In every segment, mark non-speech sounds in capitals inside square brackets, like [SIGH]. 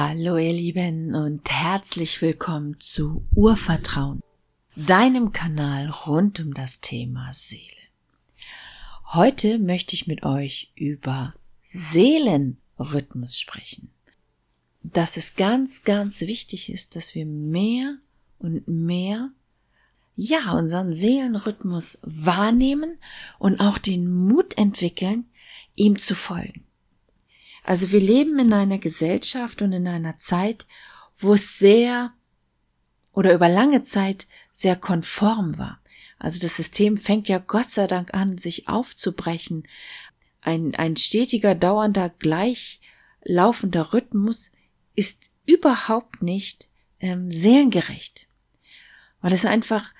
Hallo ihr Lieben und herzlich willkommen zu Urvertrauen, deinem Kanal rund um das Thema Seele. Heute möchte ich mit euch über Seelenrhythmus sprechen. Dass es ganz, ganz wichtig ist, dass wir mehr und mehr ja, unseren Seelenrhythmus wahrnehmen und auch den Mut entwickeln, ihm zu folgen. Also wir leben in einer Gesellschaft und in einer Zeit, wo es sehr oder über lange Zeit sehr konform war. Also das System fängt ja Gott sei Dank an, sich aufzubrechen. Ein, ein stetiger, dauernder, gleichlaufender Rhythmus ist überhaupt nicht ähm, seelengerecht. Weil es einfach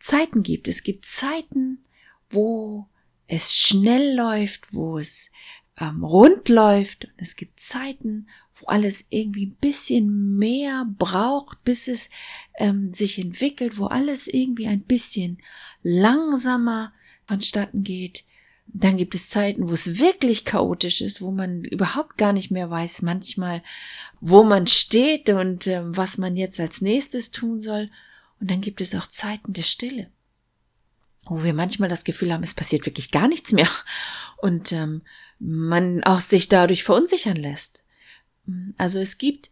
Zeiten gibt. Es gibt Zeiten, wo es schnell läuft, wo es ähm, rund läuft. Und es gibt Zeiten, wo alles irgendwie ein bisschen mehr braucht, bis es ähm, sich entwickelt, wo alles irgendwie ein bisschen langsamer vonstatten geht. Dann gibt es Zeiten, wo es wirklich chaotisch ist, wo man überhaupt gar nicht mehr weiß manchmal, wo man steht und äh, was man jetzt als nächstes tun soll. Und dann gibt es auch Zeiten der Stille wo wir manchmal das Gefühl haben, es passiert wirklich gar nichts mehr und ähm, man auch sich dadurch verunsichern lässt. Also es gibt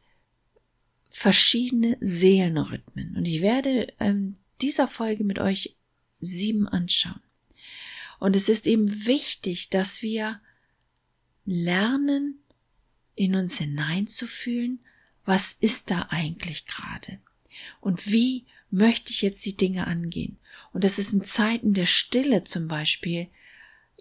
verschiedene Seelenrhythmen und ich werde ähm, dieser Folge mit euch sieben anschauen. Und es ist eben wichtig, dass wir lernen, in uns hineinzufühlen, was ist da eigentlich gerade und wie möchte ich jetzt die Dinge angehen. Und das ist in Zeiten der Stille zum Beispiel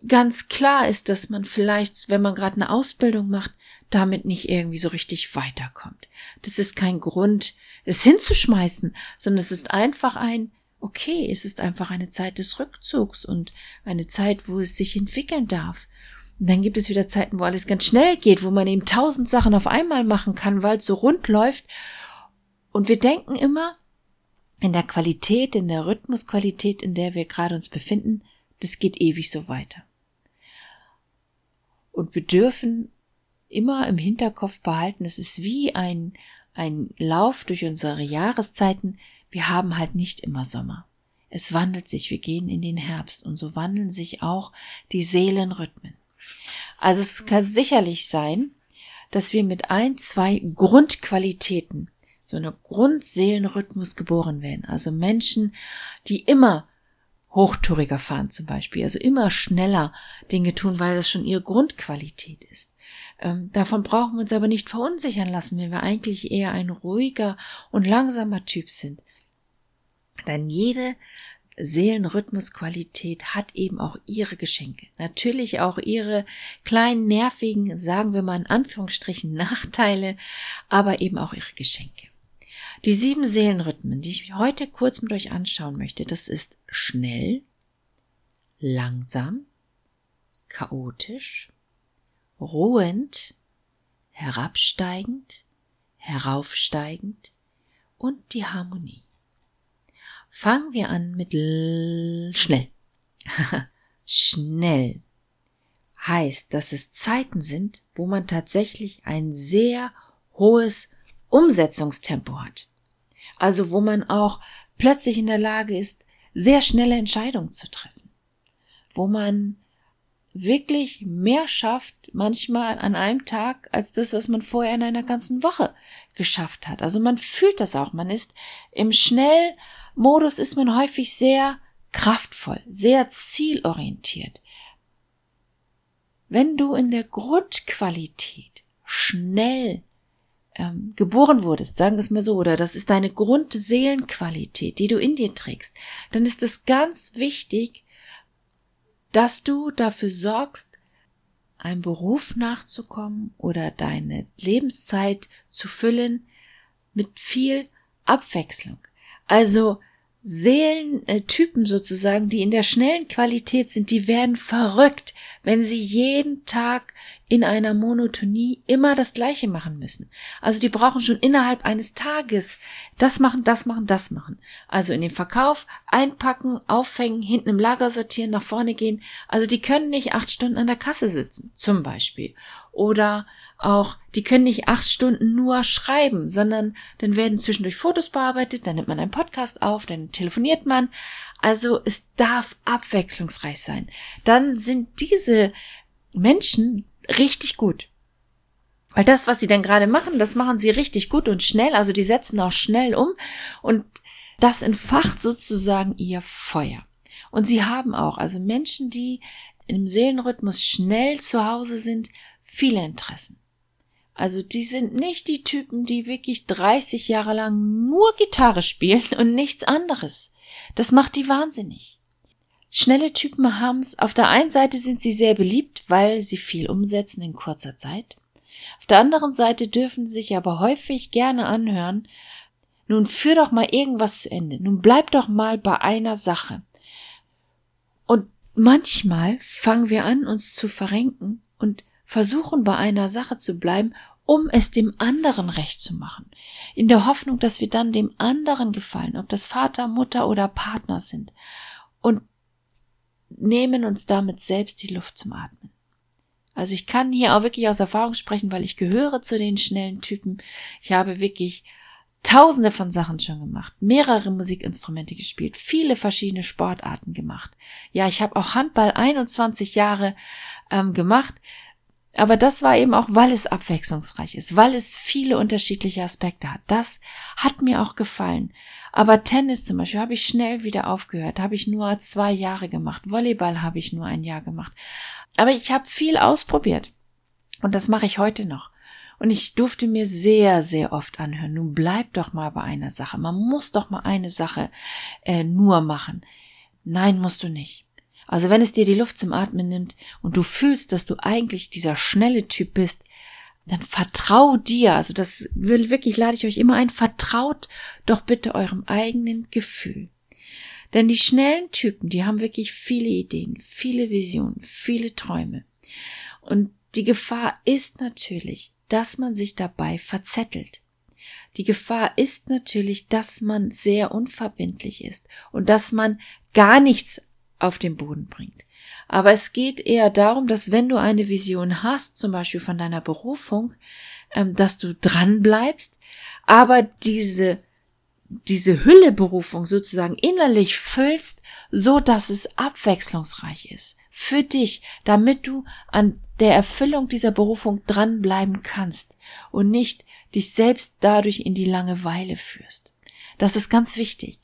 ganz klar ist, dass man vielleicht, wenn man gerade eine Ausbildung macht, damit nicht irgendwie so richtig weiterkommt. Das ist kein Grund, es hinzuschmeißen, sondern es ist einfach ein, okay, es ist einfach eine Zeit des Rückzugs und eine Zeit, wo es sich entwickeln darf. Und dann gibt es wieder Zeiten, wo alles ganz schnell geht, wo man eben tausend Sachen auf einmal machen kann, weil es so rund läuft. Und wir denken immer, in der Qualität, in der Rhythmusqualität, in der wir gerade uns befinden, das geht ewig so weiter. Und wir dürfen immer im Hinterkopf behalten, es ist wie ein, ein Lauf durch unsere Jahreszeiten. Wir haben halt nicht immer Sommer. Es wandelt sich, wir gehen in den Herbst und so wandeln sich auch die Seelenrhythmen. Also es kann sicherlich sein, dass wir mit ein, zwei Grundqualitäten so eine Grundseelenrhythmus geboren werden. Also Menschen, die immer hochtouriger fahren zum Beispiel, also immer schneller Dinge tun, weil das schon ihre Grundqualität ist. Ähm, davon brauchen wir uns aber nicht verunsichern lassen, wenn wir eigentlich eher ein ruhiger und langsamer Typ sind. Denn jede Seelenrhythmusqualität hat eben auch ihre Geschenke. Natürlich auch ihre kleinen nervigen, sagen wir mal in Anführungsstrichen, [LAUGHS] Nachteile, aber eben auch ihre Geschenke. Die sieben Seelenrhythmen, die ich heute kurz mit euch anschauen möchte, das ist schnell, langsam, chaotisch, ruhend, herabsteigend, heraufsteigend und die Harmonie. Fangen wir an mit schnell. [LAUGHS] schnell heißt, dass es Zeiten sind, wo man tatsächlich ein sehr hohes Umsetzungstempo hat. Also wo man auch plötzlich in der Lage ist, sehr schnelle Entscheidungen zu treffen. Wo man wirklich mehr schafft, manchmal an einem Tag, als das, was man vorher in einer ganzen Woche geschafft hat. Also man fühlt das auch. Man ist im Schnellmodus ist man häufig sehr kraftvoll, sehr zielorientiert. Wenn du in der Grundqualität schnell ähm, geboren wurdest, sagen wir es mal so, oder das ist deine Grundseelenqualität, die du in dir trägst, dann ist es ganz wichtig, dass du dafür sorgst, einem Beruf nachzukommen oder deine Lebenszeit zu füllen mit viel Abwechslung. Also Seelentypen sozusagen, die in der schnellen Qualität sind, die werden verrückt, wenn sie jeden Tag in einer Monotonie immer das Gleiche machen müssen. Also die brauchen schon innerhalb eines Tages das machen, das machen, das machen. Also in den Verkauf einpacken, aufhängen, hinten im Lager sortieren, nach vorne gehen. Also die können nicht acht Stunden an der Kasse sitzen, zum Beispiel. Oder auch, die können nicht acht Stunden nur schreiben, sondern dann werden zwischendurch Fotos bearbeitet, dann nimmt man einen Podcast auf, dann telefoniert man. Also es darf abwechslungsreich sein. Dann sind diese Menschen richtig gut. Weil das, was sie dann gerade machen, das machen sie richtig gut und schnell, also die setzen auch schnell um und das entfacht sozusagen ihr Feuer. Und sie haben auch, also Menschen, die im Seelenrhythmus schnell zu Hause sind, viele Interessen. Also die sind nicht die Typen, die wirklich 30 Jahre lang nur Gitarre spielen [LAUGHS] und nichts anderes. Das macht die wahnsinnig. Schnelle Typen haben's. Auf der einen Seite sind sie sehr beliebt, weil sie viel umsetzen in kurzer Zeit. Auf der anderen Seite dürfen sie sich aber häufig gerne anhören, nun führ doch mal irgendwas zu Ende. Nun bleib doch mal bei einer Sache. Und manchmal fangen wir an, uns zu verrenken und versuchen bei einer Sache zu bleiben, um es dem anderen recht zu machen. In der Hoffnung, dass wir dann dem anderen gefallen, ob das Vater, Mutter oder Partner sind. Und nehmen uns damit selbst die Luft zum Atmen. Also ich kann hier auch wirklich aus Erfahrung sprechen, weil ich gehöre zu den schnellen Typen. Ich habe wirklich tausende von Sachen schon gemacht, mehrere Musikinstrumente gespielt, viele verschiedene Sportarten gemacht. Ja, ich habe auch Handball 21 Jahre ähm, gemacht. Aber das war eben auch, weil es abwechslungsreich ist, weil es viele unterschiedliche Aspekte hat. Das hat mir auch gefallen. Aber Tennis zum Beispiel habe ich schnell wieder aufgehört, habe ich nur zwei Jahre gemacht. Volleyball habe ich nur ein Jahr gemacht. Aber ich habe viel ausprobiert. Und das mache ich heute noch. Und ich durfte mir sehr, sehr oft anhören, nun bleib doch mal bei einer Sache. Man muss doch mal eine Sache äh, nur machen. Nein, musst du nicht. Also wenn es dir die Luft zum Atmen nimmt und du fühlst, dass du eigentlich dieser schnelle Typ bist, dann vertrau dir. Also das will wirklich, lade ich euch immer ein, vertraut doch bitte eurem eigenen Gefühl. Denn die schnellen Typen, die haben wirklich viele Ideen, viele Visionen, viele Träume. Und die Gefahr ist natürlich, dass man sich dabei verzettelt. Die Gefahr ist natürlich, dass man sehr unverbindlich ist und dass man gar nichts auf den Boden bringt. Aber es geht eher darum, dass wenn du eine Vision hast, zum Beispiel von deiner Berufung, ähm, dass du dran bleibst, aber diese diese Hülleberufung sozusagen innerlich füllst, so dass es abwechslungsreich ist für dich, damit du an der Erfüllung dieser Berufung dranbleiben kannst und nicht dich selbst dadurch in die Langeweile führst. Das ist ganz wichtig.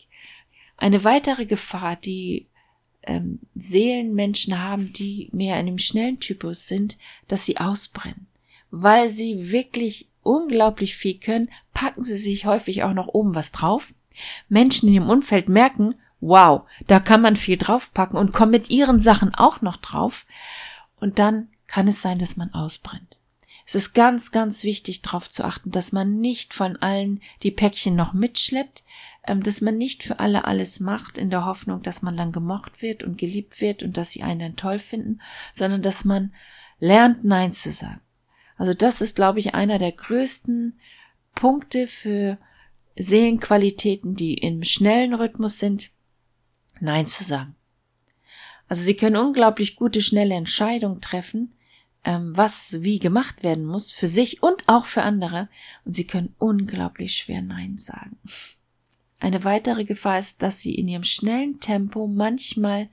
Eine weitere Gefahr, die ähm, Seelenmenschen haben, die mehr in dem schnellen Typus sind, dass sie ausbrennen. Weil sie wirklich unglaublich viel können, packen sie sich häufig auch noch oben was drauf. Menschen in ihrem Umfeld merken, wow, da kann man viel draufpacken und kommen mit ihren Sachen auch noch drauf. Und dann kann es sein, dass man ausbrennt. Es ist ganz, ganz wichtig darauf zu achten, dass man nicht von allen die Päckchen noch mitschleppt, dass man nicht für alle alles macht in der Hoffnung, dass man dann gemocht wird und geliebt wird und dass sie einen dann toll finden, sondern dass man lernt, Nein zu sagen. Also das ist, glaube ich, einer der größten Punkte für Seelenqualitäten, die im schnellen Rhythmus sind, Nein zu sagen. Also sie können unglaublich gute, schnelle Entscheidungen treffen, ähm, was wie gemacht werden muss, für sich und auch für andere, und sie können unglaublich schwer Nein sagen. Eine weitere Gefahr ist, dass sie in ihrem schnellen Tempo manchmal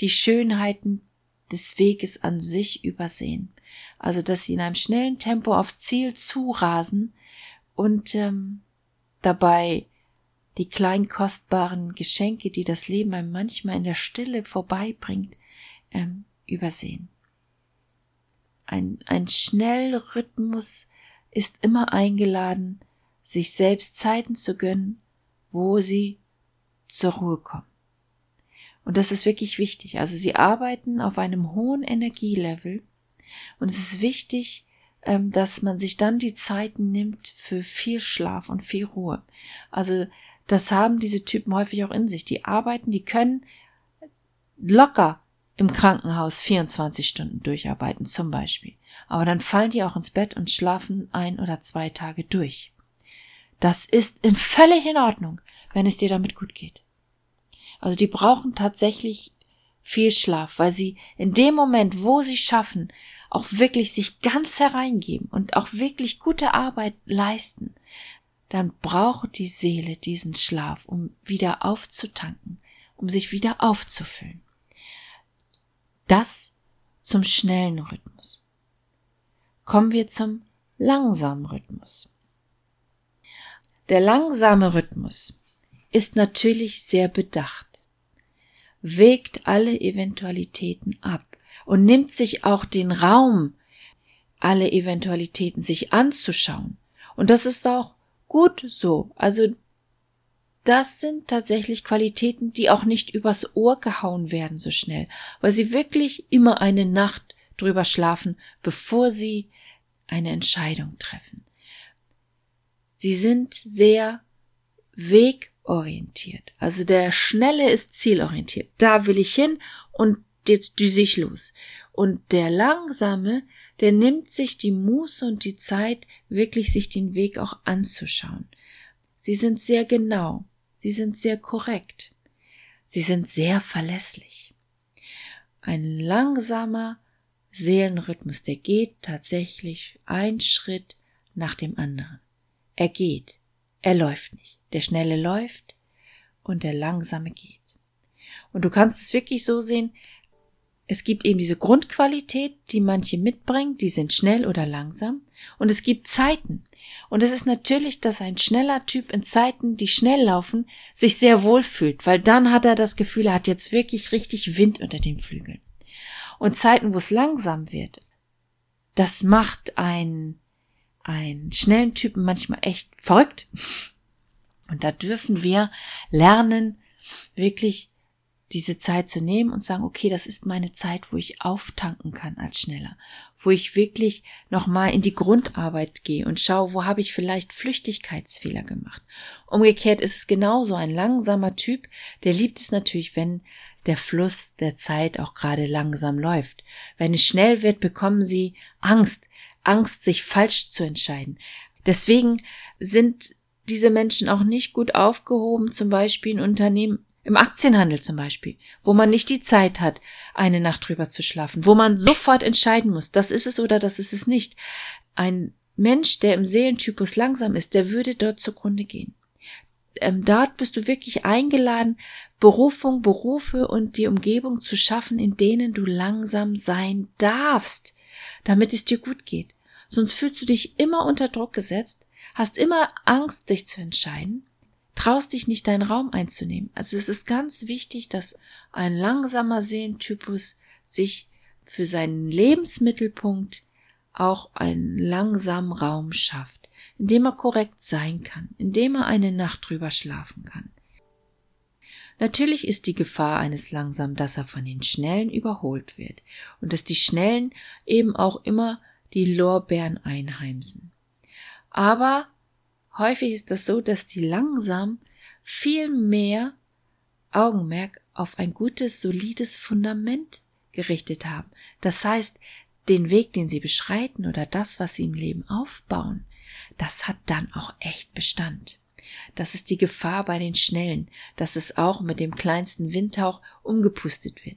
die Schönheiten des Weges an sich übersehen. Also dass sie in einem schnellen Tempo aufs Ziel zurasen und ähm, dabei die kleinen kostbaren Geschenke, die das Leben einem manchmal in der Stille vorbeibringt, ähm, übersehen. Ein, ein Schnellrhythmus ist immer eingeladen, sich selbst Zeiten zu gönnen, wo sie zur Ruhe kommen. Und das ist wirklich wichtig. Also sie arbeiten auf einem hohen Energielevel und es ist wichtig, ähm, dass man sich dann die Zeiten nimmt für viel Schlaf und viel Ruhe. Also das haben diese Typen häufig auch in sich. Die arbeiten, die können locker im Krankenhaus 24 Stunden durcharbeiten zum Beispiel. aber dann fallen die auch ins Bett und schlafen ein oder zwei Tage durch. Das ist in völlig in Ordnung, wenn es dir damit gut geht. Also die brauchen tatsächlich viel Schlaf, weil sie in dem Moment, wo sie schaffen, auch wirklich sich ganz hereingeben und auch wirklich gute Arbeit leisten, dann braucht die Seele diesen Schlaf, um wieder aufzutanken, um sich wieder aufzufüllen. Das zum schnellen Rhythmus. Kommen wir zum langsamen Rhythmus. Der langsame Rhythmus ist natürlich sehr bedacht, wägt alle Eventualitäten ab und nimmt sich auch den Raum, alle Eventualitäten sich anzuschauen. Und das ist auch gut so. Also das sind tatsächlich Qualitäten, die auch nicht übers Ohr gehauen werden so schnell, weil sie wirklich immer eine Nacht drüber schlafen, bevor sie eine Entscheidung treffen. Sie sind sehr wegorientiert. Also der Schnelle ist zielorientiert. Da will ich hin und jetzt düse ich los. Und der Langsame, der nimmt sich die Muße und die Zeit, wirklich sich den Weg auch anzuschauen. Sie sind sehr genau, sie sind sehr korrekt, sie sind sehr verlässlich. Ein langsamer Seelenrhythmus, der geht tatsächlich ein Schritt nach dem anderen. Er geht, er läuft nicht. Der Schnelle läuft und der Langsame geht. Und du kannst es wirklich so sehen, es gibt eben diese Grundqualität, die manche mitbringen, die sind schnell oder langsam. Und es gibt Zeiten. Und es ist natürlich, dass ein schneller Typ in Zeiten, die schnell laufen, sich sehr wohl fühlt, weil dann hat er das Gefühl, er hat jetzt wirklich richtig Wind unter den Flügeln. Und Zeiten, wo es langsam wird, das macht einen, einen schnellen Typen manchmal echt verrückt. Und da dürfen wir lernen, wirklich diese Zeit zu nehmen und sagen, okay, das ist meine Zeit, wo ich auftanken kann als schneller, wo ich wirklich nochmal in die Grundarbeit gehe und schaue, wo habe ich vielleicht Flüchtigkeitsfehler gemacht. Umgekehrt ist es genauso ein langsamer Typ, der liebt es natürlich, wenn der Fluss der Zeit auch gerade langsam läuft. Wenn es schnell wird, bekommen sie Angst, Angst, sich falsch zu entscheiden. Deswegen sind diese Menschen auch nicht gut aufgehoben, zum Beispiel in Unternehmen im Aktienhandel zum Beispiel, wo man nicht die Zeit hat, eine Nacht drüber zu schlafen, wo man sofort entscheiden muss, das ist es oder das ist es nicht. Ein Mensch, der im Seelentypus langsam ist, der würde dort zugrunde gehen. Ähm, dort bist du wirklich eingeladen, Berufung, Berufe und die Umgebung zu schaffen, in denen du langsam sein darfst, damit es dir gut geht. Sonst fühlst du dich immer unter Druck gesetzt, hast immer Angst, dich zu entscheiden traust dich nicht, deinen Raum einzunehmen. Also es ist ganz wichtig, dass ein langsamer Seelentypus sich für seinen Lebensmittelpunkt auch einen langsamen Raum schafft, in dem er korrekt sein kann, in dem er eine Nacht drüber schlafen kann. Natürlich ist die Gefahr eines Langsamen, dass er von den Schnellen überholt wird und dass die Schnellen eben auch immer die Lorbeeren einheimsen. Aber Häufig ist das so, dass die langsam viel mehr Augenmerk auf ein gutes, solides Fundament gerichtet haben. Das heißt, den Weg, den sie beschreiten oder das, was sie im Leben aufbauen, das hat dann auch echt Bestand. Das ist die Gefahr bei den Schnellen, dass es auch mit dem kleinsten Windhauch umgepustet wird.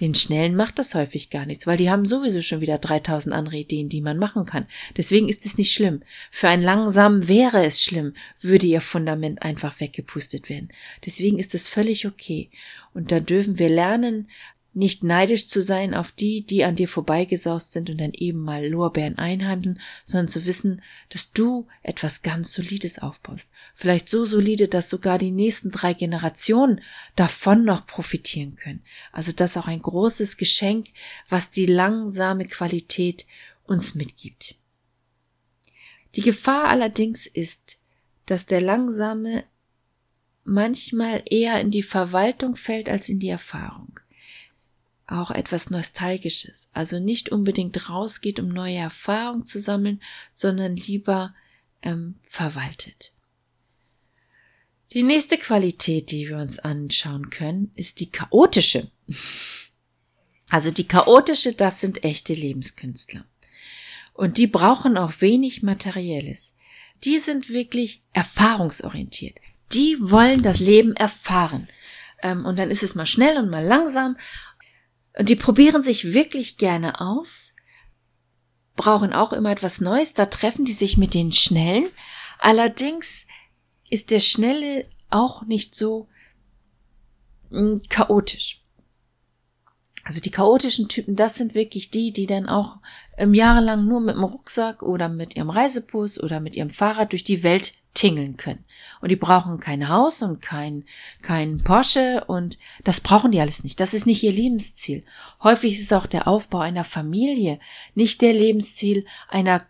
Den Schnellen macht das häufig gar nichts, weil die haben sowieso schon wieder 3000 andere Ideen, die man machen kann. Deswegen ist es nicht schlimm. Für einen langsamen wäre es schlimm, würde ihr Fundament einfach weggepustet werden. Deswegen ist es völlig okay. Und da dürfen wir lernen, nicht neidisch zu sein auf die, die an dir vorbeigesaust sind und dann eben mal Lorbeeren einheimsen, sondern zu wissen, dass du etwas ganz Solides aufbaust. Vielleicht so solide, dass sogar die nächsten drei Generationen davon noch profitieren können. Also das ist auch ein großes Geschenk, was die langsame Qualität uns mitgibt. Die Gefahr allerdings ist, dass der langsame manchmal eher in die Verwaltung fällt als in die Erfahrung auch etwas Nostalgisches, also nicht unbedingt rausgeht, um neue Erfahrungen zu sammeln, sondern lieber ähm, verwaltet. Die nächste Qualität, die wir uns anschauen können, ist die chaotische. [LAUGHS] Also die chaotische, das sind echte Lebenskünstler. Und die brauchen auch wenig Materielles. Die sind wirklich erfahrungsorientiert. Die wollen das Leben erfahren. Ähm, und dann ist es mal schnell und mal langsam. Und die probieren sich wirklich gerne aus, brauchen auch immer etwas Neues. Da treffen die sich mit den Schnellen. Allerdings ist der Schnelle auch nicht so mm, chaotisch. Also die chaotischen Typen, das sind wirklich die, die dann auch ähm, jahrelang nur mit dem Rucksack oder mit ihrem Reisebus oder mit ihrem Fahrrad durch die Welt tingeln können. Und die brauchen kein Haus und kein, kein Porsche und das brauchen die alles nicht. Das ist nicht ihr Lebensziel. Häufig ist auch der Aufbau einer Familie nicht der Lebensziel einer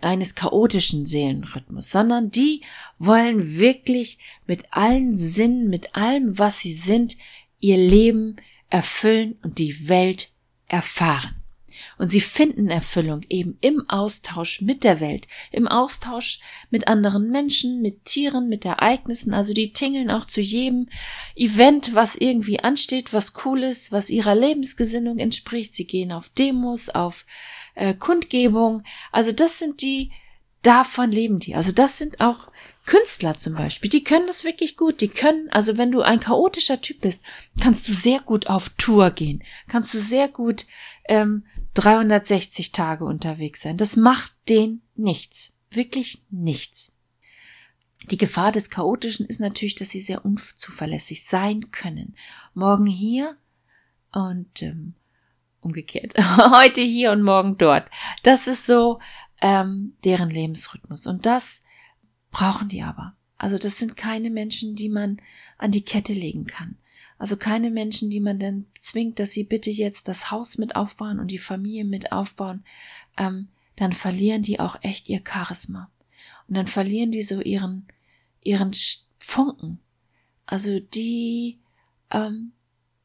eines chaotischen Seelenrhythmus, sondern die wollen wirklich mit allen Sinnen, mit allem, was sie sind, ihr Leben erfüllen und die Welt erfahren. Und sie finden Erfüllung eben im Austausch mit der Welt, im Austausch mit anderen Menschen, mit Tieren, mit Ereignissen. Also die tingeln auch zu jedem Event, was irgendwie ansteht, was cool ist, was ihrer Lebensgesinnung entspricht. Sie gehen auf Demos, auf äh, Kundgebung. Also das sind die, davon leben die. Also das sind auch Künstler zum Beispiel, die können das wirklich gut. Die können, also wenn du ein chaotischer Typ bist, kannst du sehr gut auf Tour gehen, kannst du sehr gut ähm, 360 Tage unterwegs sein. Das macht den nichts, wirklich nichts. Die Gefahr des Chaotischen ist natürlich, dass sie sehr unzuverlässig sein können. Morgen hier und ähm, umgekehrt. [LAUGHS] Heute hier und morgen dort. Das ist so ähm, deren Lebensrhythmus. Und das brauchen die aber. Also das sind keine Menschen, die man an die Kette legen kann. Also keine Menschen, die man dann zwingt, dass sie bitte jetzt das Haus mit aufbauen und die Familie mit aufbauen. Ähm, dann verlieren die auch echt ihr Charisma. Und dann verlieren die so ihren, ihren Funken. Also die, ähm,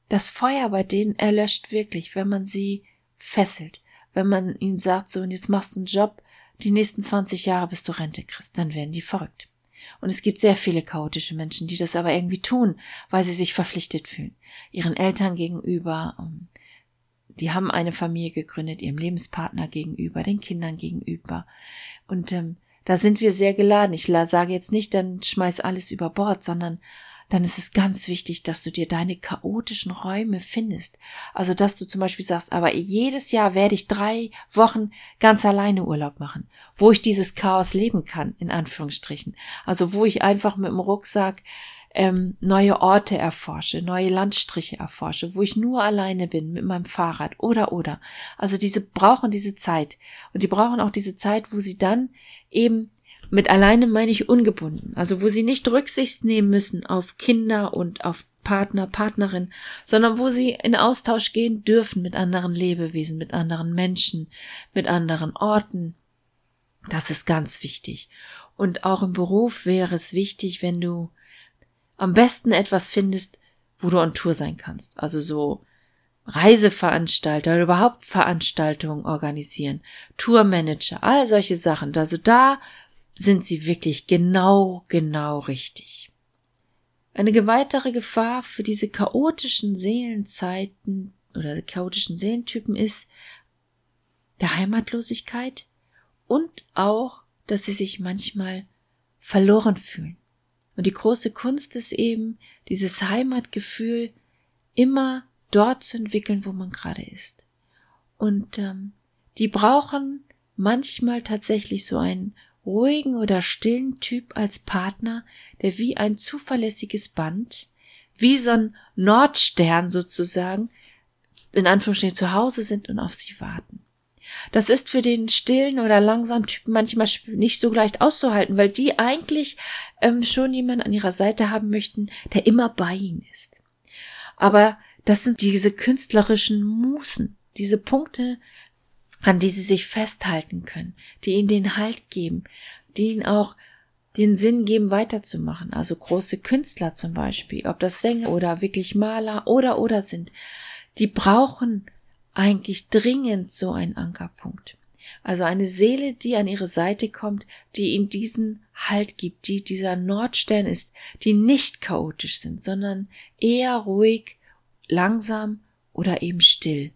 das Feuer bei denen erlöscht wirklich, wenn man sie fesselt. Wenn man ihnen sagt, so, und jetzt machst du einen Job, die nächsten 20 Jahre bis du Rente kriegst, dann werden die verrückt. Und es gibt sehr viele chaotische Menschen, die das aber irgendwie tun, weil sie sich verpflichtet fühlen. Ihren Eltern gegenüber, ähm, die haben eine Familie gegründet, ihrem Lebenspartner gegenüber, den Kindern gegenüber. Und ähm, da sind wir sehr geladen. Ich sage jetzt nicht, dann schmeiß alles über Bord, sondern dann ist es ganz wichtig, dass du dir deine chaotischen Räume findest. Also, dass du zum Beispiel sagst, aber jedes Jahr werde ich drei Wochen ganz alleine Urlaub machen, wo ich dieses Chaos leben kann, in Anführungsstrichen. Also, wo ich einfach mit dem Rucksack ähm, neue Orte erforsche, neue Landstriche erforsche, wo ich nur alleine bin mit meinem Fahrrad oder oder. Also diese brauchen diese Zeit und die brauchen auch diese Zeit, wo sie dann eben mit alleine meine ich ungebunden, also wo sie nicht Rücksicht nehmen müssen auf Kinder und auf Partner, Partnerin, sondern wo sie in Austausch gehen dürfen mit anderen Lebewesen, mit anderen Menschen, mit anderen Orten. Das ist ganz wichtig. Und auch im Beruf wäre es wichtig, wenn du am besten etwas findest, wo du on Tour sein kannst. Also so Reiseveranstalter oder überhaupt Veranstaltungen organisieren, Tourmanager, all solche Sachen. Also da sind sie wirklich genau, genau richtig. Eine weitere Gefahr für diese chaotischen Seelenzeiten oder chaotischen Seelentypen ist der Heimatlosigkeit und auch, dass sie sich manchmal verloren fühlen. Und die große Kunst ist eben, dieses Heimatgefühl immer dort zu entwickeln, wo man gerade ist. Und ähm, die brauchen manchmal tatsächlich so einen ruhigen oder stillen Typ als Partner, der wie ein zuverlässiges Band, wie so ein Nordstern sozusagen, in Anführungsstrichen zu Hause sind und auf sie warten. Das ist für den stillen oder langsamen Typen manchmal nicht so leicht auszuhalten, weil die eigentlich ähm, schon jemanden an ihrer Seite haben möchten, der immer bei ihnen ist. Aber das sind diese künstlerischen Musen, diese Punkte, an die sie sich festhalten können, die ihnen den Halt geben, die ihnen auch den Sinn geben, weiterzumachen. Also große Künstler zum Beispiel, ob das Sänger oder wirklich Maler oder oder sind, die brauchen eigentlich dringend so einen Ankerpunkt. Also eine Seele, die an ihre Seite kommt, die ihnen diesen Halt gibt, die dieser Nordstern ist, die nicht chaotisch sind, sondern eher ruhig, langsam oder eben still.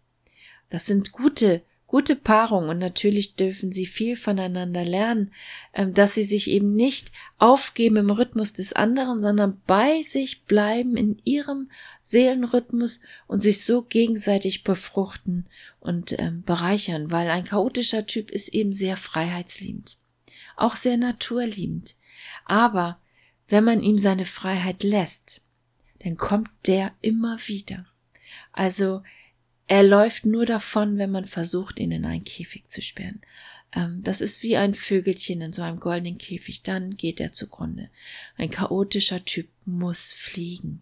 Das sind gute gute Paarung und natürlich dürfen sie viel voneinander lernen, ähm, dass sie sich eben nicht aufgeben im Rhythmus des anderen, sondern bei sich bleiben in ihrem Seelenrhythmus und sich so gegenseitig befruchten und ähm, bereichern, weil ein chaotischer Typ ist eben sehr freiheitsliebend, auch sehr naturliebend. Aber wenn man ihm seine Freiheit lässt, dann kommt der immer wieder. Also er läuft nur davon, wenn man versucht, ihn in einen Käfig zu sperren. Ähm, das ist wie ein Vögelchen in so einem goldenen Käfig, dann geht er zugrunde. Ein chaotischer Typ muss fliegen.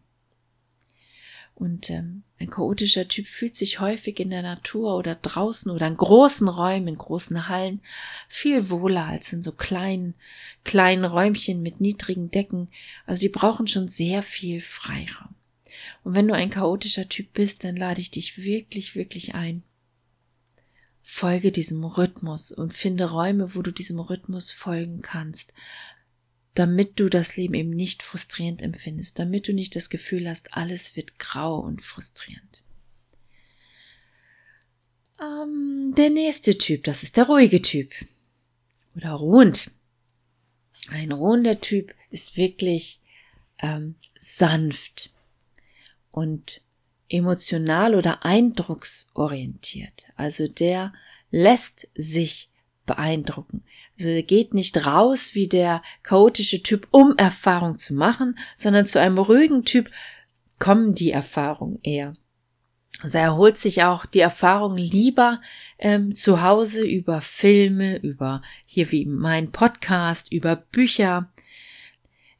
Und ähm, ein chaotischer Typ fühlt sich häufig in der Natur oder draußen oder in großen Räumen, in großen Hallen viel wohler als in so kleinen, kleinen Räumchen mit niedrigen Decken. Also die brauchen schon sehr viel Freiraum. Und wenn du ein chaotischer Typ bist, dann lade ich dich wirklich, wirklich ein. Folge diesem Rhythmus und finde Räume, wo du diesem Rhythmus folgen kannst, damit du das Leben eben nicht frustrierend empfindest, damit du nicht das Gefühl hast, alles wird grau und frustrierend. Ähm, der nächste Typ, das ist der ruhige Typ oder ruhend. Ein ruhender Typ ist wirklich ähm, sanft, und emotional oder eindrucksorientiert. Also der lässt sich beeindrucken. Also er geht nicht raus wie der chaotische Typ, um Erfahrung zu machen, sondern zu einem ruhigen Typ kommen die Erfahrungen eher. Also er holt sich auch die Erfahrung lieber ähm, zu Hause über Filme, über hier wie mein Podcast, über Bücher,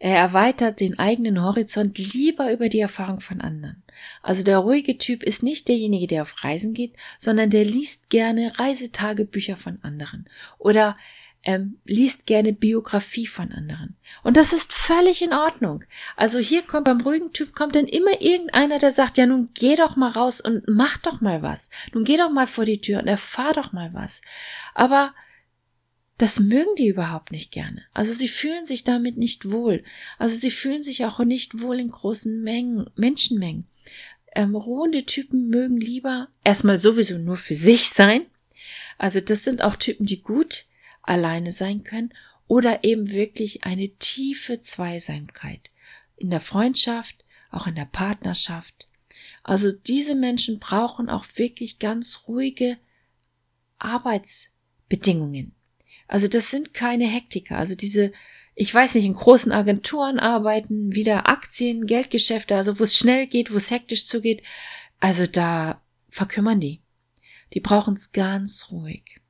er erweitert den eigenen Horizont lieber über die Erfahrung von anderen. Also der ruhige Typ ist nicht derjenige, der auf Reisen geht, sondern der liest gerne Reisetagebücher von anderen oder ähm, liest gerne Biografie von anderen. Und das ist völlig in Ordnung. Also hier kommt beim ruhigen Typ kommt dann immer irgendeiner, der sagt, ja nun geh doch mal raus und mach doch mal was. Nun geh doch mal vor die Tür und erfahr doch mal was. Aber das mögen die überhaupt nicht gerne. Also sie fühlen sich damit nicht wohl. Also sie fühlen sich auch nicht wohl in großen Mengen, Menschenmengen. Ähm, ruhende Typen mögen lieber erstmal sowieso nur für sich sein. Also das sind auch Typen, die gut alleine sein können oder eben wirklich eine tiefe Zweisamkeit in der Freundschaft, auch in der Partnerschaft. Also diese Menschen brauchen auch wirklich ganz ruhige Arbeitsbedingungen. Also das sind keine Hektiker. Also diese, ich weiß nicht, in großen Agenturen arbeiten, wieder Aktien, Geldgeschäfte, also wo es schnell geht, wo es hektisch zugeht. Also da verkümmern die. Die brauchen es ganz ruhig.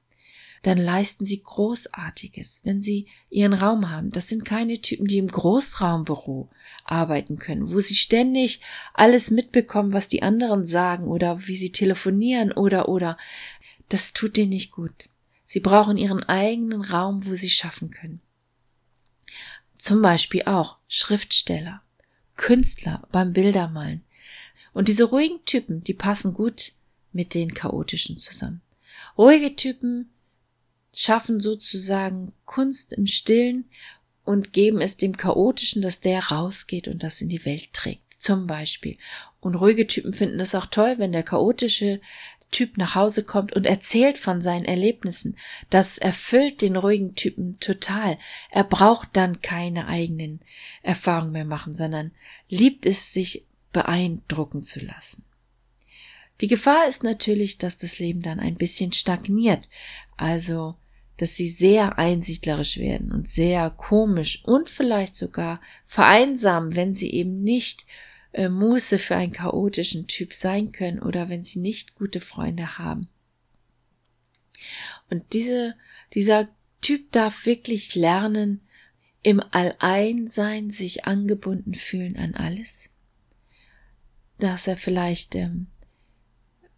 Dann leisten sie Großartiges, wenn sie ihren Raum haben. Das sind keine Typen, die im Großraumbüro arbeiten können, wo sie ständig alles mitbekommen, was die anderen sagen oder wie sie telefonieren oder oder. Das tut denen nicht gut. Sie brauchen ihren eigenen Raum, wo sie schaffen können. Zum Beispiel auch Schriftsteller, Künstler beim Bildermalen. Und diese ruhigen Typen, die passen gut mit den chaotischen zusammen. Ruhige Typen schaffen sozusagen Kunst im Stillen und geben es dem Chaotischen, dass der rausgeht und das in die Welt trägt. Zum Beispiel. Und ruhige Typen finden es auch toll, wenn der chaotische Typ nach Hause kommt und erzählt von seinen Erlebnissen. Das erfüllt den ruhigen Typen total. Er braucht dann keine eigenen Erfahrungen mehr machen, sondern liebt es, sich beeindrucken zu lassen. Die Gefahr ist natürlich, dass das Leben dann ein bisschen stagniert, also dass sie sehr einsiedlerisch werden und sehr komisch und vielleicht sogar vereinsamen, wenn sie eben nicht äh, Muße für einen chaotischen Typ sein können oder wenn sie nicht gute Freunde haben. Und diese, dieser Typ darf wirklich lernen, im Alleinsein sich angebunden fühlen an alles, dass er vielleicht ähm,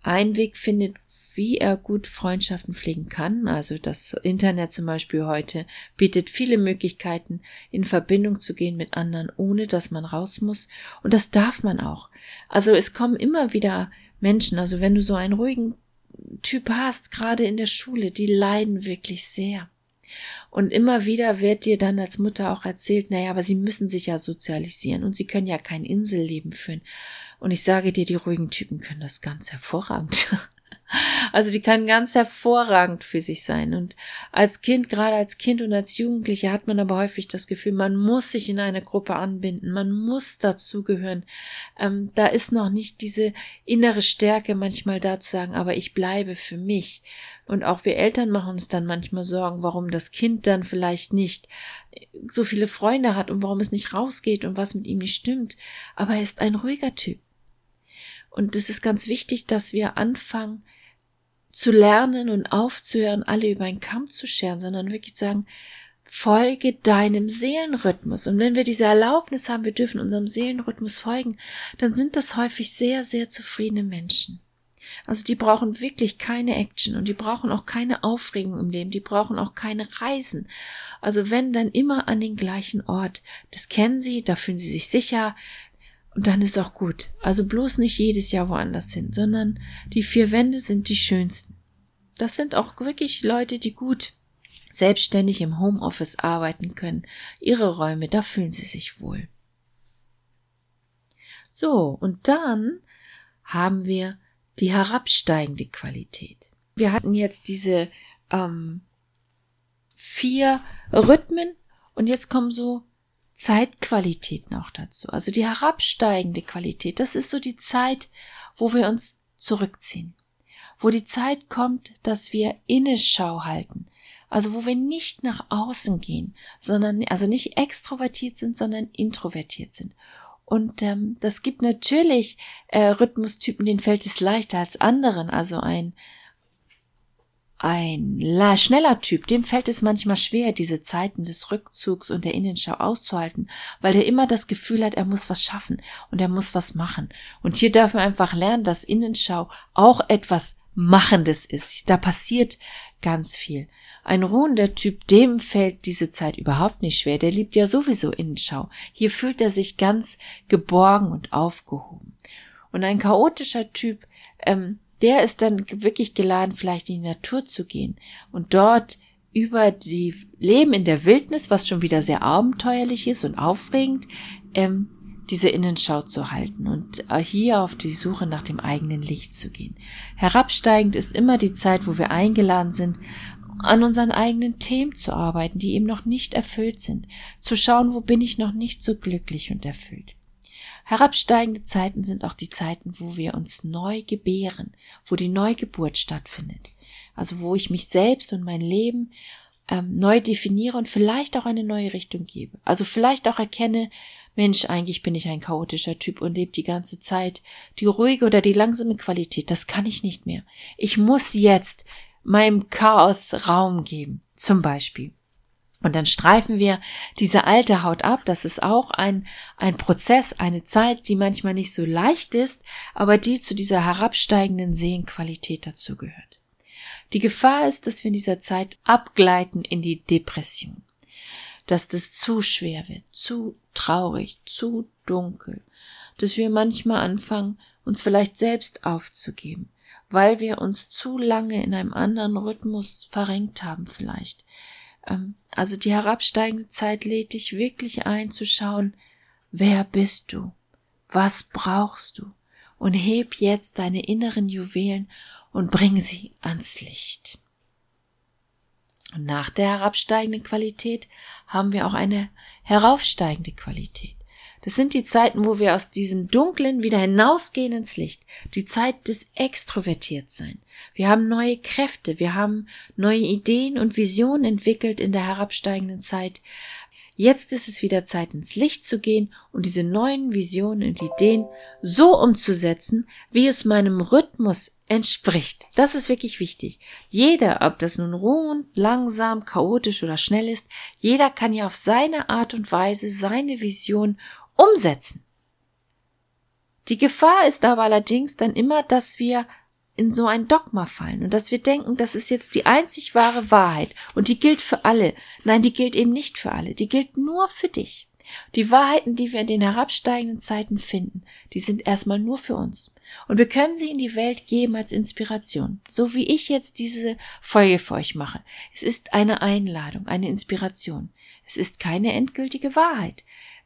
einen Weg findet, wie er gut Freundschaften pflegen kann. Also das Internet zum Beispiel heute bietet viele Möglichkeiten, in Verbindung zu gehen mit anderen, ohne dass man raus muss. Und das darf man auch. Also es kommen immer wieder Menschen, also wenn du so einen ruhigen Typ hast, gerade in der Schule, die leiden wirklich sehr. Und immer wieder wird dir dann als Mutter auch erzählt, naja, aber sie müssen sich ja sozialisieren und sie können ja kein Inselleben führen. Und ich sage dir, die ruhigen Typen können das ganz hervorragend. [LAUGHS] Also die kann ganz hervorragend für sich sein. Und als Kind, gerade als Kind und als Jugendliche hat man aber häufig das Gefühl, man muss sich in eine Gruppe anbinden, man muss dazugehören. Ähm, da ist noch nicht diese innere Stärke manchmal da zu sagen, aber ich bleibe für mich. Und auch wir Eltern machen uns dann manchmal Sorgen, warum das Kind dann vielleicht nicht so viele Freunde hat und warum es nicht rausgeht und was mit ihm nicht stimmt. Aber er ist ein ruhiger Typ. Und es ist ganz wichtig, dass wir anfangen, zu lernen und aufzuhören, alle über einen Kamm zu scheren, sondern wirklich zu sagen, folge deinem Seelenrhythmus. Und wenn wir diese Erlaubnis haben, wir dürfen unserem Seelenrhythmus folgen, dann sind das häufig sehr, sehr zufriedene Menschen. Also die brauchen wirklich keine Action und die brauchen auch keine Aufregung im Leben, die brauchen auch keine Reisen. Also wenn dann immer an den gleichen Ort. Das kennen sie, da fühlen sie sich sicher, und dann ist auch gut. Also bloß nicht jedes Jahr woanders hin, sondern die vier Wände sind die schönsten. Das sind auch wirklich Leute, die gut selbstständig im Homeoffice arbeiten können. Ihre Räume, da fühlen sie sich wohl. So, und dann haben wir die herabsteigende Qualität. Wir hatten jetzt diese ähm, vier Rhythmen und jetzt kommen so Zeitqualität noch dazu. Also die herabsteigende Qualität, das ist so die Zeit, wo wir uns zurückziehen. Wo die Zeit kommt, dass wir Inneschau halten. Also wo wir nicht nach außen gehen, sondern also nicht extrovertiert sind, sondern introvertiert sind. Und ähm, das gibt natürlich äh, Rhythmustypen, denen fällt es leichter als anderen. Also ein ein schneller Typ, dem fällt es manchmal schwer, diese Zeiten des Rückzugs und der Innenschau auszuhalten, weil er immer das Gefühl hat, er muss was schaffen und er muss was machen. Und hier dürfen wir einfach lernen, dass Innenschau auch etwas Machendes ist. Da passiert ganz viel. Ein ruhender Typ, dem fällt diese Zeit überhaupt nicht schwer. Der liebt ja sowieso Innenschau. Hier fühlt er sich ganz geborgen und aufgehoben. Und ein chaotischer Typ, ähm, der ist dann wirklich geladen, vielleicht in die Natur zu gehen und dort über die Leben in der Wildnis, was schon wieder sehr abenteuerlich ist und aufregend, ähm, diese Innenschau zu halten und äh, hier auf die Suche nach dem eigenen Licht zu gehen. Herabsteigend ist immer die Zeit, wo wir eingeladen sind, an unseren eigenen Themen zu arbeiten, die eben noch nicht erfüllt sind, zu schauen, wo bin ich noch nicht so glücklich und erfüllt. Herabsteigende Zeiten sind auch die Zeiten, wo wir uns neu gebären, wo die Neugeburt stattfindet. Also wo ich mich selbst und mein Leben ähm, neu definiere und vielleicht auch eine neue Richtung gebe. Also vielleicht auch erkenne, Mensch, eigentlich bin ich ein chaotischer Typ und lebe die ganze Zeit die ruhige oder die langsame Qualität. Das kann ich nicht mehr. Ich muss jetzt meinem Chaos Raum geben. Zum Beispiel. Und dann streifen wir diese alte Haut ab. Das ist auch ein, ein Prozess, eine Zeit, die manchmal nicht so leicht ist, aber die zu dieser herabsteigenden Sehenqualität dazugehört. Die Gefahr ist, dass wir in dieser Zeit abgleiten in die Depression. Dass das zu schwer wird, zu traurig, zu dunkel. Dass wir manchmal anfangen, uns vielleicht selbst aufzugeben, weil wir uns zu lange in einem anderen Rhythmus verrenkt haben vielleicht also die herabsteigende Zeit lädt dich wirklich ein zu schauen, wer bist du? Was brauchst du? Und heb jetzt deine inneren Juwelen und bring sie ans Licht. Und nach der herabsteigenden Qualität haben wir auch eine heraufsteigende Qualität. Das sind die Zeiten, wo wir aus diesem Dunklen wieder hinausgehen ins Licht. Die Zeit des Extrovertiertsein. Wir haben neue Kräfte, wir haben neue Ideen und Visionen entwickelt in der herabsteigenden Zeit. Jetzt ist es wieder Zeit, ins Licht zu gehen und diese neuen Visionen und Ideen so umzusetzen, wie es meinem Rhythmus entspricht. Das ist wirklich wichtig. Jeder, ob das nun ruhend, langsam, chaotisch oder schnell ist, jeder kann ja auf seine Art und Weise seine Vision umsetzen. Die Gefahr ist aber allerdings dann immer, dass wir in so ein Dogma fallen und dass wir denken, das ist jetzt die einzig wahre Wahrheit und die gilt für alle. Nein, die gilt eben nicht für alle, die gilt nur für dich. Die Wahrheiten, die wir in den herabsteigenden Zeiten finden, die sind erstmal nur für uns. Und wir können sie in die Welt geben als Inspiration. So wie ich jetzt diese Folge für euch mache. Es ist eine Einladung, eine Inspiration. Es ist keine endgültige Wahrheit.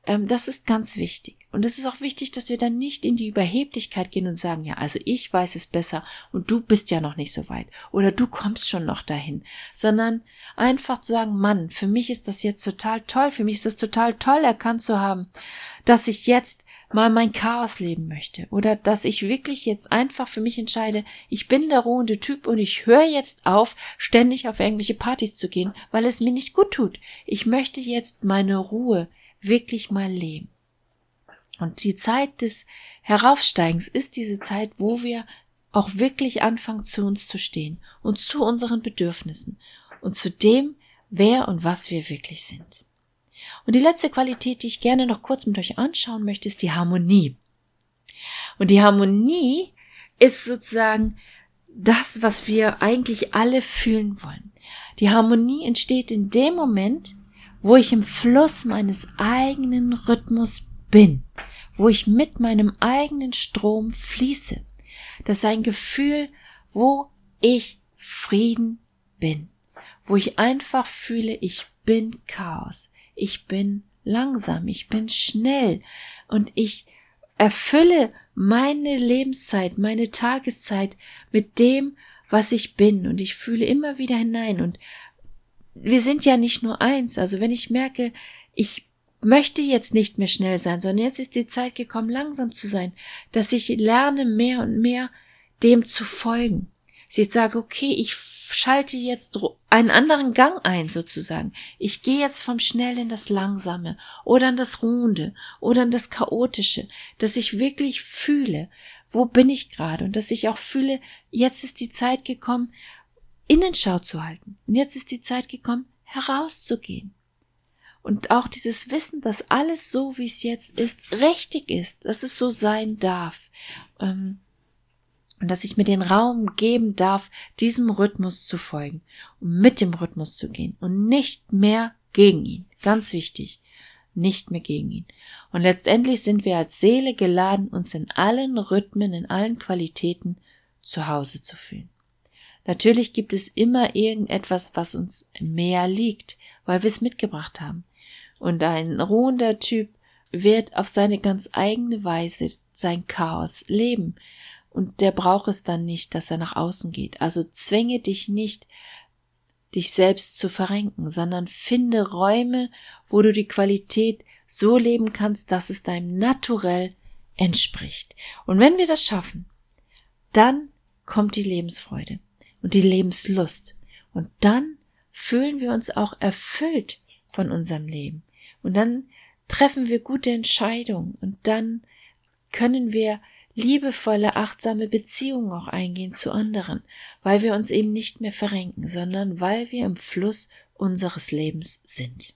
Ähm, das ist ganz wichtig. Und es ist auch wichtig, dass wir dann nicht in die Überheblichkeit gehen und sagen, ja, also ich weiß es besser und du bist ja noch nicht so weit oder du kommst schon noch dahin, sondern einfach zu sagen, Mann, für mich ist das jetzt total toll, für mich ist das total toll erkannt zu haben, dass ich jetzt mal mein Chaos leben möchte oder dass ich wirklich jetzt einfach für mich entscheide, ich bin der ruhende Typ und ich höre jetzt auf, ständig auf irgendwelche Partys zu gehen, weil es mir nicht gut tut. Ich möchte jetzt meine Ruhe wirklich mal leben. Und die Zeit des Heraufsteigens ist diese Zeit, wo wir auch wirklich anfangen, zu uns zu stehen und zu unseren Bedürfnissen und zu dem, wer und was wir wirklich sind. Und die letzte Qualität, die ich gerne noch kurz mit euch anschauen möchte, ist die Harmonie. Und die Harmonie ist sozusagen das, was wir eigentlich alle fühlen wollen. Die Harmonie entsteht in dem Moment, wo ich im Fluss meines eigenen Rhythmus bin wo ich mit meinem eigenen Strom fließe. Das ist ein Gefühl, wo ich Frieden bin, wo ich einfach fühle, ich bin Chaos, ich bin langsam, ich bin schnell und ich erfülle meine Lebenszeit, meine Tageszeit mit dem, was ich bin und ich fühle immer wieder hinein und wir sind ja nicht nur eins, also wenn ich merke, ich möchte jetzt nicht mehr schnell sein, sondern jetzt ist die Zeit gekommen, langsam zu sein, dass ich lerne mehr und mehr dem zu folgen. Sie jetzt sage, okay, ich schalte jetzt einen anderen Gang ein, sozusagen. Ich gehe jetzt vom Schnell in das Langsame oder in das Ruhende oder in das Chaotische, dass ich wirklich fühle, wo bin ich gerade und dass ich auch fühle, jetzt ist die Zeit gekommen, Innenschau zu halten. Und jetzt ist die Zeit gekommen, herauszugehen. Und auch dieses Wissen, dass alles so, wie es jetzt ist, richtig ist, dass es so sein darf. Ähm, und dass ich mir den Raum geben darf, diesem Rhythmus zu folgen und mit dem Rhythmus zu gehen und nicht mehr gegen ihn. Ganz wichtig. Nicht mehr gegen ihn. Und letztendlich sind wir als Seele geladen, uns in allen Rhythmen, in allen Qualitäten zu Hause zu fühlen. Natürlich gibt es immer irgendetwas, was uns mehr liegt, weil wir es mitgebracht haben. Und ein ruhender Typ wird auf seine ganz eigene Weise sein Chaos leben. Und der braucht es dann nicht, dass er nach außen geht. Also zwänge dich nicht, dich selbst zu verrenken, sondern finde Räume, wo du die Qualität so leben kannst, dass es deinem Naturell entspricht. Und wenn wir das schaffen, dann kommt die Lebensfreude und die Lebenslust. Und dann fühlen wir uns auch erfüllt von unserem Leben. Und dann treffen wir gute Entscheidungen und dann können wir liebevolle, achtsame Beziehungen auch eingehen zu anderen, weil wir uns eben nicht mehr verrenken, sondern weil wir im Fluss unseres Lebens sind.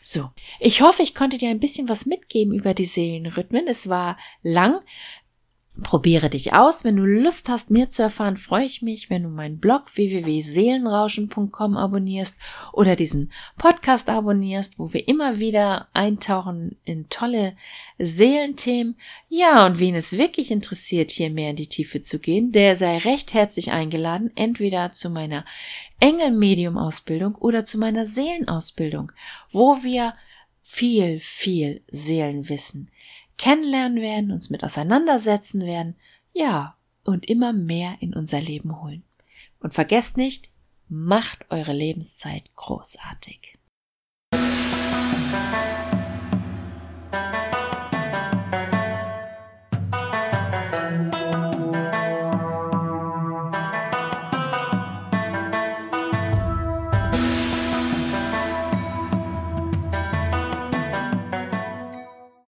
So, ich hoffe, ich konnte dir ein bisschen was mitgeben über die Seelenrhythmen. Es war lang, Probiere dich aus. Wenn du Lust hast, mehr zu erfahren, freue ich mich, wenn du meinen Blog www.seelenrauschen.com abonnierst oder diesen Podcast abonnierst, wo wir immer wieder eintauchen in tolle Seelenthemen. Ja, und wen es wirklich interessiert, hier mehr in die Tiefe zu gehen, der sei recht herzlich eingeladen, entweder zu meiner Engelmedium-Ausbildung oder zu meiner Seelenausbildung, wo wir viel, viel Seelenwissen kennenlernen werden, uns mit auseinandersetzen werden, ja, und immer mehr in unser Leben holen. Und vergesst nicht, macht eure Lebenszeit großartig.